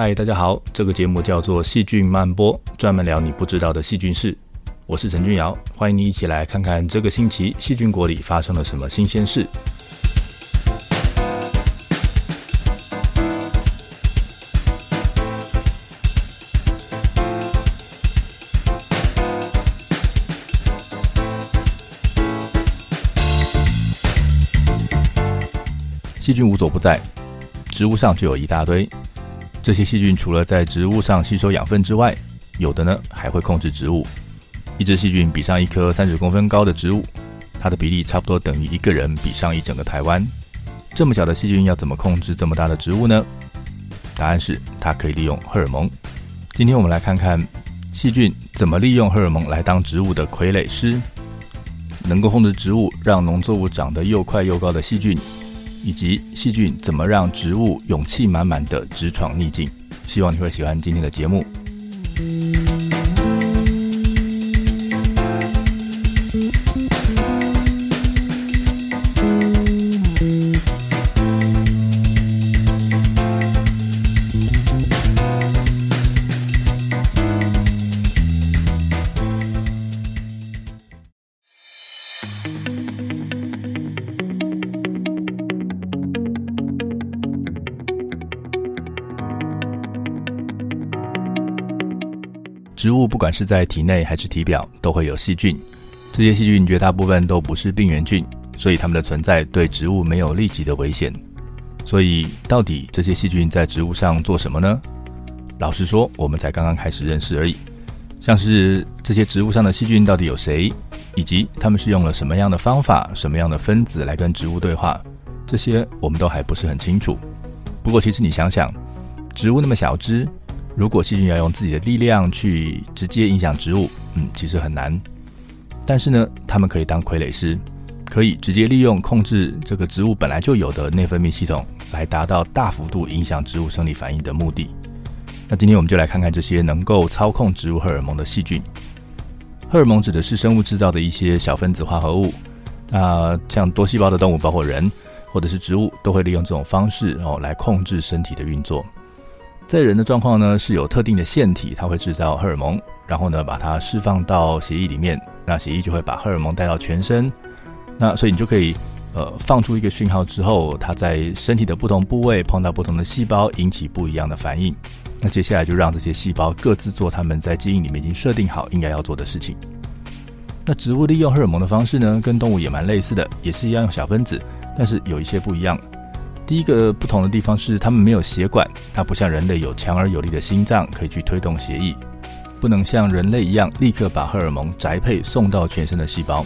嗨，大家好，这个节目叫做细菌漫播，专门聊你不知道的细菌事。我是陈君尧，欢迎你一起来看看这个星期细菌国里发生了什么新鲜事。细菌无所不在，植物上就有一大堆。这些细菌除了在植物上吸收养分之外，有的呢还会控制植物。一只细菌比上一棵三十公分高的植物，它的比例差不多等于一个人比上一整个台湾。这么小的细菌要怎么控制这么大的植物呢？答案是它可以利用荷尔蒙。今天我们来看看细菌怎么利用荷尔蒙来当植物的傀儡师，能够控制植物让农作物长得又快又高的细菌。以及细菌怎么让植物勇气满满的直闯逆境？希望你会喜欢今天的节目。植物不管是在体内还是体表，都会有细菌。这些细菌绝大部分都不是病原菌，所以它们的存在对植物没有立即的危险。所以，到底这些细菌在植物上做什么呢？老实说，我们才刚刚开始认识而已。像是这些植物上的细菌到底有谁，以及它们是用了什么样的方法、什么样的分子来跟植物对话，这些我们都还不是很清楚。不过，其实你想想，植物那么小只。如果细菌要用自己的力量去直接影响植物，嗯，其实很难。但是呢，他们可以当傀儡师，可以直接利用控制这个植物本来就有的内分泌系统，来达到大幅度影响植物生理反应的目的。那今天我们就来看看这些能够操控植物荷尔蒙的细菌。荷尔蒙指的是生物制造的一些小分子化合物。那像多细胞的动物，包括人或者是植物，都会利用这种方式哦来控制身体的运作。在人的状况呢，是有特定的腺体，它会制造荷尔蒙，然后呢把它释放到血液里面，那血液就会把荷尔蒙带到全身，那所以你就可以呃放出一个讯号之后，它在身体的不同部位碰到不同的细胞，引起不一样的反应。那接下来就让这些细胞各自做他们在基因里面已经设定好应该要做的事情。那植物利用荷尔蒙的方式呢，跟动物也蛮类似的，也是一样用小分子，但是有一些不一样。第一个不同的地方是，它们没有血管，它不像人类有强而有力的心脏可以去推动血液，不能像人类一样立刻把荷尔蒙宅配送到全身的细胞。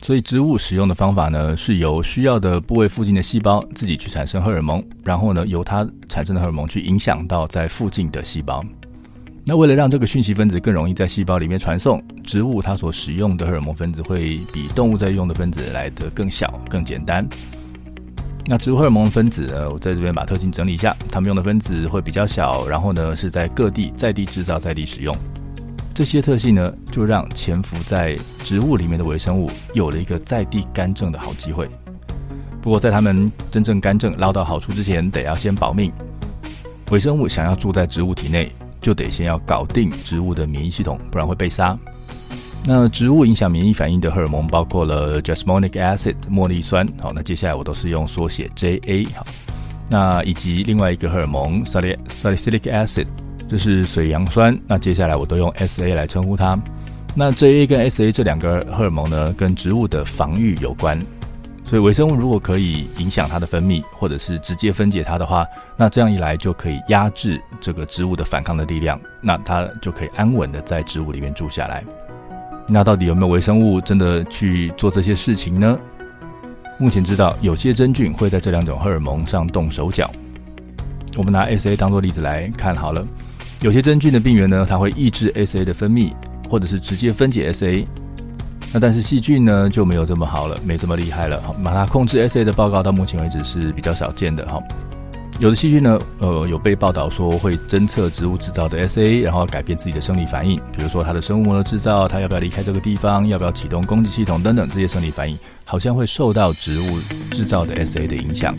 所以植物使用的方法呢，是由需要的部位附近的细胞自己去产生荷尔蒙，然后呢由它产生的荷尔蒙去影响到在附近的细胞。那为了让这个讯息分子更容易在细胞里面传送，植物它所使用的荷尔蒙分子会比动物在用的分子来得更小、更简单。那植物荷尔蒙分子呢，我在这边把特性整理一下，它们用的分子会比较小，然后呢是在各地在地制造、在地使用。这些特性呢，就让潜伏在植物里面的微生物有了一个在地干政的好机会。不过，在它们真正干政捞到好处之前，得要先保命。微生物想要住在植物体内，就得先要搞定植物的免疫系统，不然会被杀。那植物影响免疫反应的荷尔蒙包括了 jasmonic acid 茉莉酸，好，那接下来我都是用缩写 JA，好，那以及另外一个荷尔蒙 salicylic acid，就是水杨酸，那接下来我都用 SA 来称呼它。那 JA 跟 SA 这两个荷尔蒙呢，跟植物的防御有关，所以微生物如果可以影响它的分泌，或者是直接分解它的话，那这样一来就可以压制这个植物的反抗的力量，那它就可以安稳的在植物里面住下来。那到底有没有微生物真的去做这些事情呢？目前知道有些真菌会在这两种荷尔蒙上动手脚。我们拿 SA 当做例子来看好了，有些真菌的病原呢，它会抑制 SA 的分泌，或者是直接分解 SA。那但是细菌呢就没有这么好了，没这么厉害了。好，把它控制 SA 的报告到目前为止是比较少见的哈。有的细菌呢，呃，有被报道说会侦测植物制造的 SA，然后改变自己的生理反应，比如说它的生物膜的制造，它要不要离开这个地方，要不要启动攻击系统等等，这些生理反应好像会受到植物制造的 SA 的影响。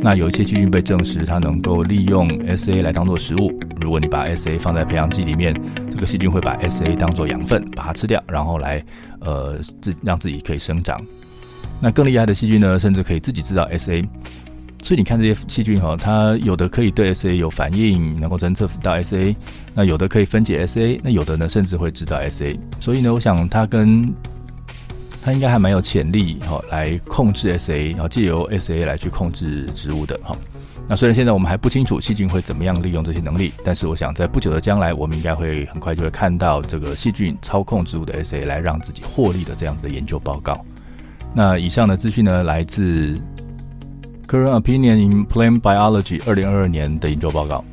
那有一些细菌被证实它能够利用 SA 来当做食物。如果你把 SA 放在培养基里面，这个细菌会把 SA 当做养分，把它吃掉，然后来呃自让自己可以生长。那更厉害的细菌呢，甚至可以自己制造 SA。所以你看这些细菌哈，它有的可以对 SA 有反应，能够侦测到 SA；那有的可以分解 SA；那有的呢，甚至会制造 SA。所以呢，我想它跟它应该还蛮有潜力哈，来控制 SA，然后借由 SA 来去控制植物的哈。那虽然现在我们还不清楚细菌会怎么样利用这些能力，但是我想在不久的将来，我们应该会很快就会看到这个细菌操控植物的 SA 来让自己获利的这样子的研究报告。那以上的资讯呢，来自。Current Opinion in Plant Biology 二零二二年的研究报告。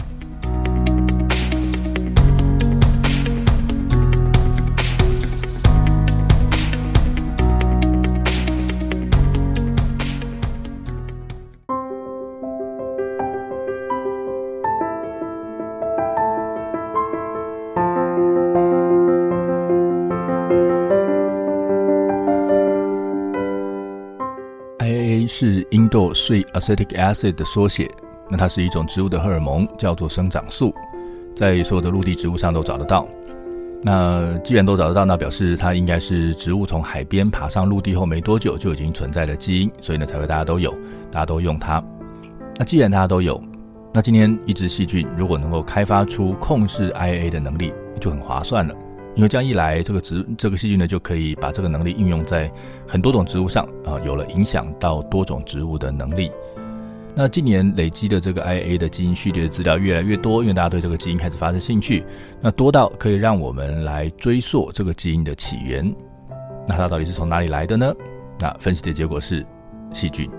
英豆税 acetic acid 的缩写，那它是一种植物的荷尔蒙，叫做生长素，在所有的陆地植物上都找得到。那既然都找得到，那表示它应该是植物从海边爬上陆地后没多久就已经存在的基因，所以呢才会大家都有，大家都用它。那既然大家都有，那今天一只细菌如果能够开发出控制 IA 的能力，就很划算了。因为这样一来，这个植这个细菌呢，就可以把这个能力应用在很多种植物上啊，有了影响到多种植物的能力。那近年累积的这个 IA 的基因序列的资料越来越多，因为大家对这个基因开始发生兴趣，那多到可以让我们来追溯这个基因的起源。那它到底是从哪里来的呢？那分析的结果是细菌。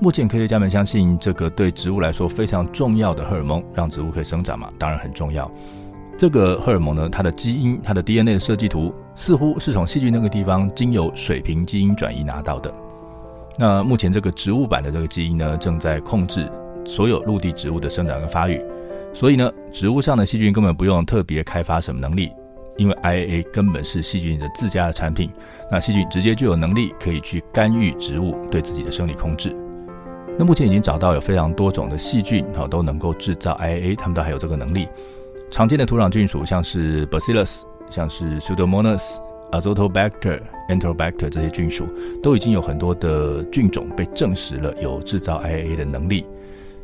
目前科学家们相信，这个对植物来说非常重要的荷尔蒙，让植物可以生长嘛，当然很重要。这个荷尔蒙呢，它的基因、它的 DNA 的设计图似乎是从细菌那个地方经由水平基因转移拿到的。那目前这个植物版的这个基因呢，正在控制所有陆地植物的生长跟发育。所以呢，植物上的细菌根本不用特别开发什么能力，因为 IAA 根本是细菌的自家的产品。那细菌直接就有能力可以去干预植物对自己的生理控制。那目前已经找到有非常多种的细菌哈，都能够制造 IAA，它们都还有这个能力。常见的土壤菌属像是 Bacillus，像是 Pseudomonas、Azotobacter、Enterobacter 这些菌属，都已经有很多的菌种被证实了有制造 IAA 的能力。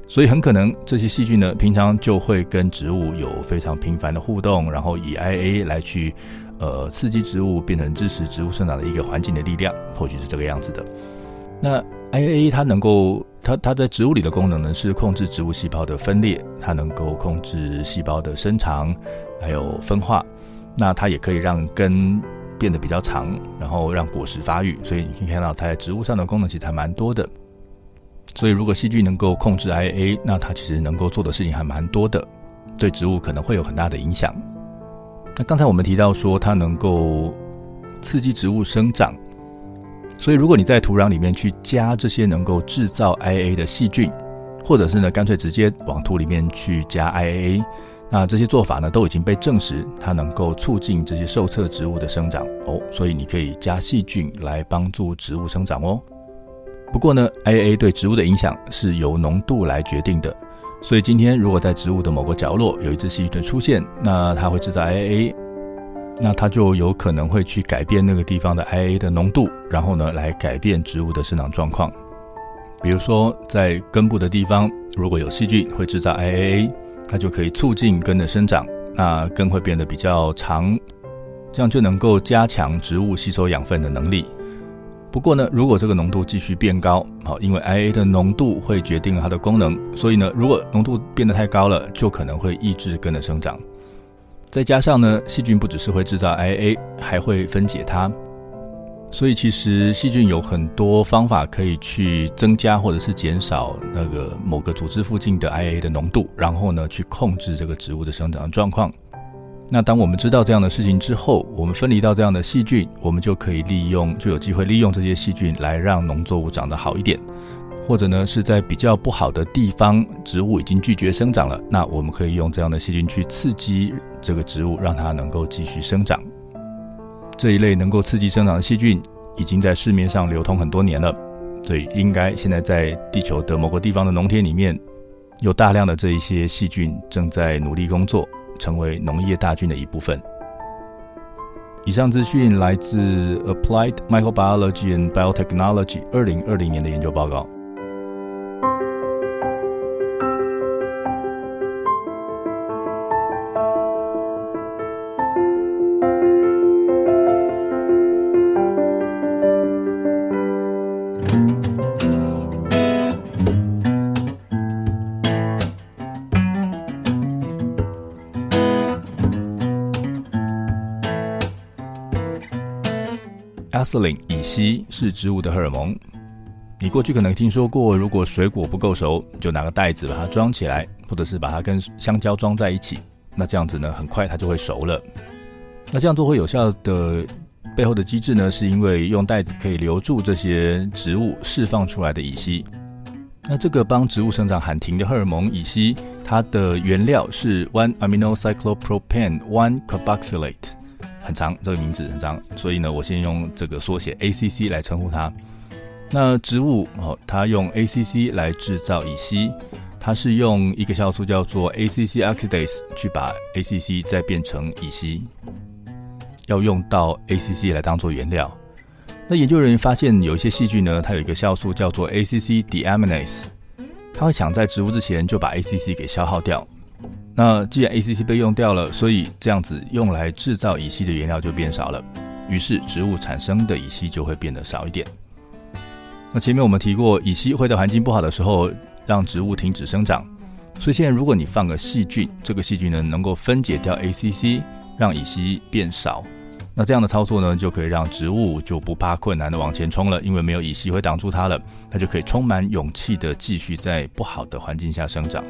所以很可能这些细菌呢，平常就会跟植物有非常频繁的互动，然后以 IAA 来去呃刺激植物，变成支持植物生长的一个环境的力量，或许是这个样子的。那 IAA 它能够，它它在植物里的功能呢，是控制植物细胞的分裂，它能够控制细胞的伸长，还有分化。那它也可以让根变得比较长，然后让果实发育。所以你可以看到它在植物上的功能其实还蛮多的。所以如果细菌能够控制 IAA，那它其实能够做的事情还蛮多的，对植物可能会有很大的影响。那刚才我们提到说，它能够刺激植物生长。所以，如果你在土壤里面去加这些能够制造 IA 的细菌，或者是呢，干脆直接往土里面去加 IA，那这些做法呢，都已经被证实，它能够促进这些受测植物的生长哦。所以你可以加细菌来帮助植物生长哦。不过呢，IA 对植物的影响是由浓度来决定的。所以今天如果在植物的某个角落有一只细菌出现，那它会制造 IA，。那它就有可能会去改变那个地方的 IA 的浓度，然后呢，来改变植物的生长状况。比如说，在根部的地方，如果有细菌会制造 IAA，它就可以促进根的生长，那根会变得比较长，这样就能够加强植物吸收养分的能力。不过呢，如果这个浓度继续变高，好，因为 IAA 的浓度会决定它的功能，所以呢，如果浓度变得太高了，就可能会抑制根的生长。再加上呢，细菌不只是会制造 IA，还会分解它，所以其实细菌有很多方法可以去增加或者是减少那个某个组织附近的 IA 的浓度，然后呢，去控制这个植物的生长状况。那当我们知道这样的事情之后，我们分离到这样的细菌，我们就可以利用，就有机会利用这些细菌来让农作物长得好一点。或者呢，是在比较不好的地方，植物已经拒绝生长了，那我们可以用这样的细菌去刺激这个植物，让它能够继续生长。这一类能够刺激生长的细菌已经在市面上流通很多年了，所以应该现在在地球的某个地方的农田里面，有大量的这一些细菌正在努力工作，成为农业大军的一部分。以上资讯来自 Applied Microbiology and Biotechnology 二零二零年的研究报告。乙烯是植物的荷尔蒙。你过去可能听说过，如果水果不够熟，你就拿个袋子把它装起来，或者是把它跟香蕉装在一起。那这样子呢，很快它就会熟了。那这样做会有效的背后的机制呢，是因为用袋子可以留住这些植物释放出来的乙烯。那这个帮植物生长喊停的荷尔蒙乙烯，它的原料是 one amino cyclopropane one carboxylate。很长，这个名字很长，所以呢，我先用这个缩写 ACC 来称呼它。那植物哦，它用 ACC 来制造乙烯，它是用一个酵素叫做 ACC oxidase 去把 ACC 再变成乙烯，要用到 ACC 来当做原料。那研究人员发现，有一些细菌呢，它有一个酵素叫做 ACC deaminase，它会抢在植物之前就把 ACC 给消耗掉。那既然 ACC 被用掉了，所以这样子用来制造乙烯的原料就变少了，于是植物产生的乙烯就会变得少一点。那前面我们提过，乙烯会在环境不好的时候让植物停止生长，所以现在如果你放个细菌，这个细菌呢能够分解掉 ACC，让乙烯变少，那这样的操作呢就可以让植物就不怕困难的往前冲了，因为没有乙烯会挡住它了，它就可以充满勇气的继续在不好的环境下生长。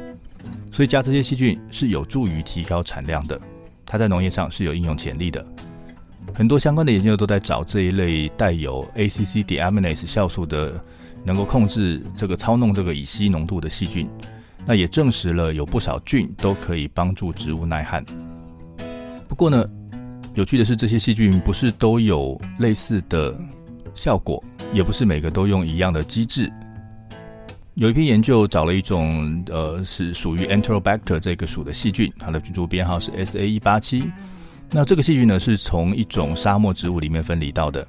所以加这些细菌是有助于提高产量的，它在农业上是有应用潜力的。很多相关的研究都在找这一类带有 ACC deaminase 酵素的，能够控制这个操弄这个乙烯浓度的细菌。那也证实了有不少菌都可以帮助植物耐旱。不过呢，有趣的是这些细菌不是都有类似的效果，也不是每个都用一样的机制。有一篇研究找了一种呃是属于 Enterobacter 这个属的细菌，它的菌株编号是 SA 一八七。那这个细菌呢是从一种沙漠植物里面分离到的。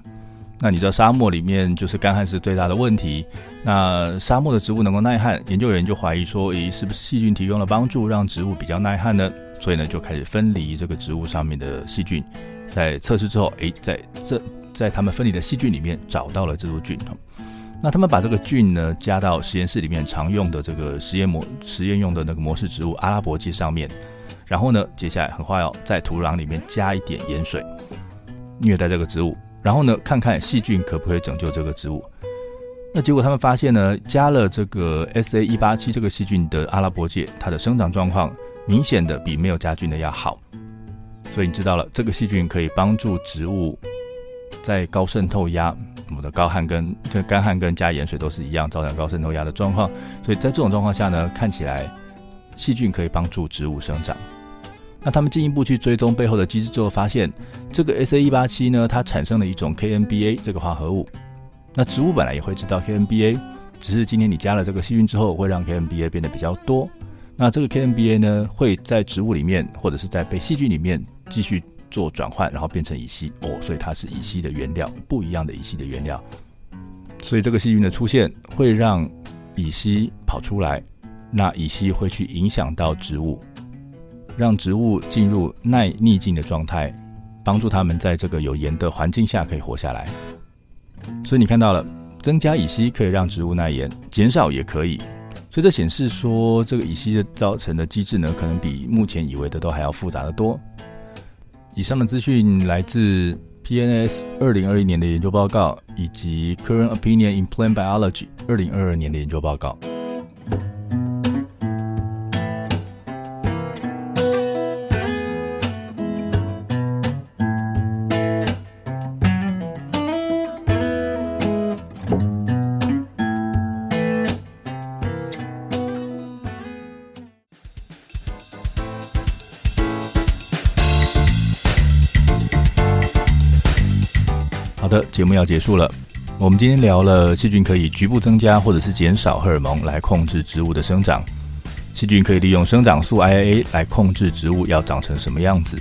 那你知道沙漠里面就是干旱是最大的问题。那沙漠的植物能够耐旱，研究人员就怀疑说，诶，是不是细菌提供了帮助，让植物比较耐旱呢？所以呢就开始分离这个植物上面的细菌。在测试之后，诶，在这在他们分离的细菌里面找到了这株菌。那他们把这个菌呢加到实验室里面常用的这个实验模实验用的那个模式植物阿拉伯芥上面，然后呢，接下来很快要在土壤里面加一点盐水，虐待这个植物，然后呢，看看细菌可不可以拯救这个植物。那结果他们发现呢，加了这个 SA187 这个细菌的阿拉伯芥，它的生长状况明显的比没有加菌的要好。所以你知道了，这个细菌可以帮助植物在高渗透压。我们的高旱跟这干旱跟加盐水都是一样，造成高渗透压的状况。所以在这种状况下呢，看起来细菌可以帮助植物生长。那他们进一步去追踪背后的机制之后，发现这个 SA187 呢，它产生了一种 KNBA 这个化合物。那植物本来也会知道 KNBA，只是今天你加了这个细菌之后，会让 KNBA 变得比较多。那这个 KNBA 呢，会在植物里面或者是在被细菌里面继续。做转换，然后变成乙烯哦，所以它是乙烯的原料，不一样的乙烯的原料。所以这个细菌的出现会让乙烯跑出来，那乙烯会去影响到植物，让植物进入耐逆境的状态，帮助它们在这个有盐的环境下可以活下来。所以你看到了，增加乙烯可以让植物耐盐，减少也可以。所以这显示说，这个乙烯的造成的机制呢，可能比目前以为的都还要复杂得多。以上的资讯来自 PNS 二零二一年的研究报告，以及 Current Opinion in Plant Biology 二零二二年的研究报告。好的，节目要结束了。我们今天聊了细菌可以局部增加或者是减少荷尔蒙来控制植物的生长。细菌可以利用生长素 IAA 来控制植物要长成什么样子。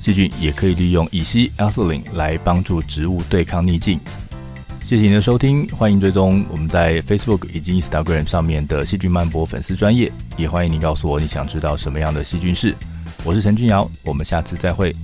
细菌也可以利用乙烯 Ethylene 来帮助植物对抗逆境。谢谢您的收听，欢迎追踪我们在 Facebook 以及 Instagram 上面的细菌漫播粉丝专业，也欢迎您告诉我你想知道什么样的细菌事。我是陈君尧，我们下次再会。